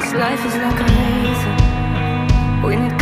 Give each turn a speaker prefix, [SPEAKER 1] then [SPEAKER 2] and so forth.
[SPEAKER 1] This life is like a razor. We need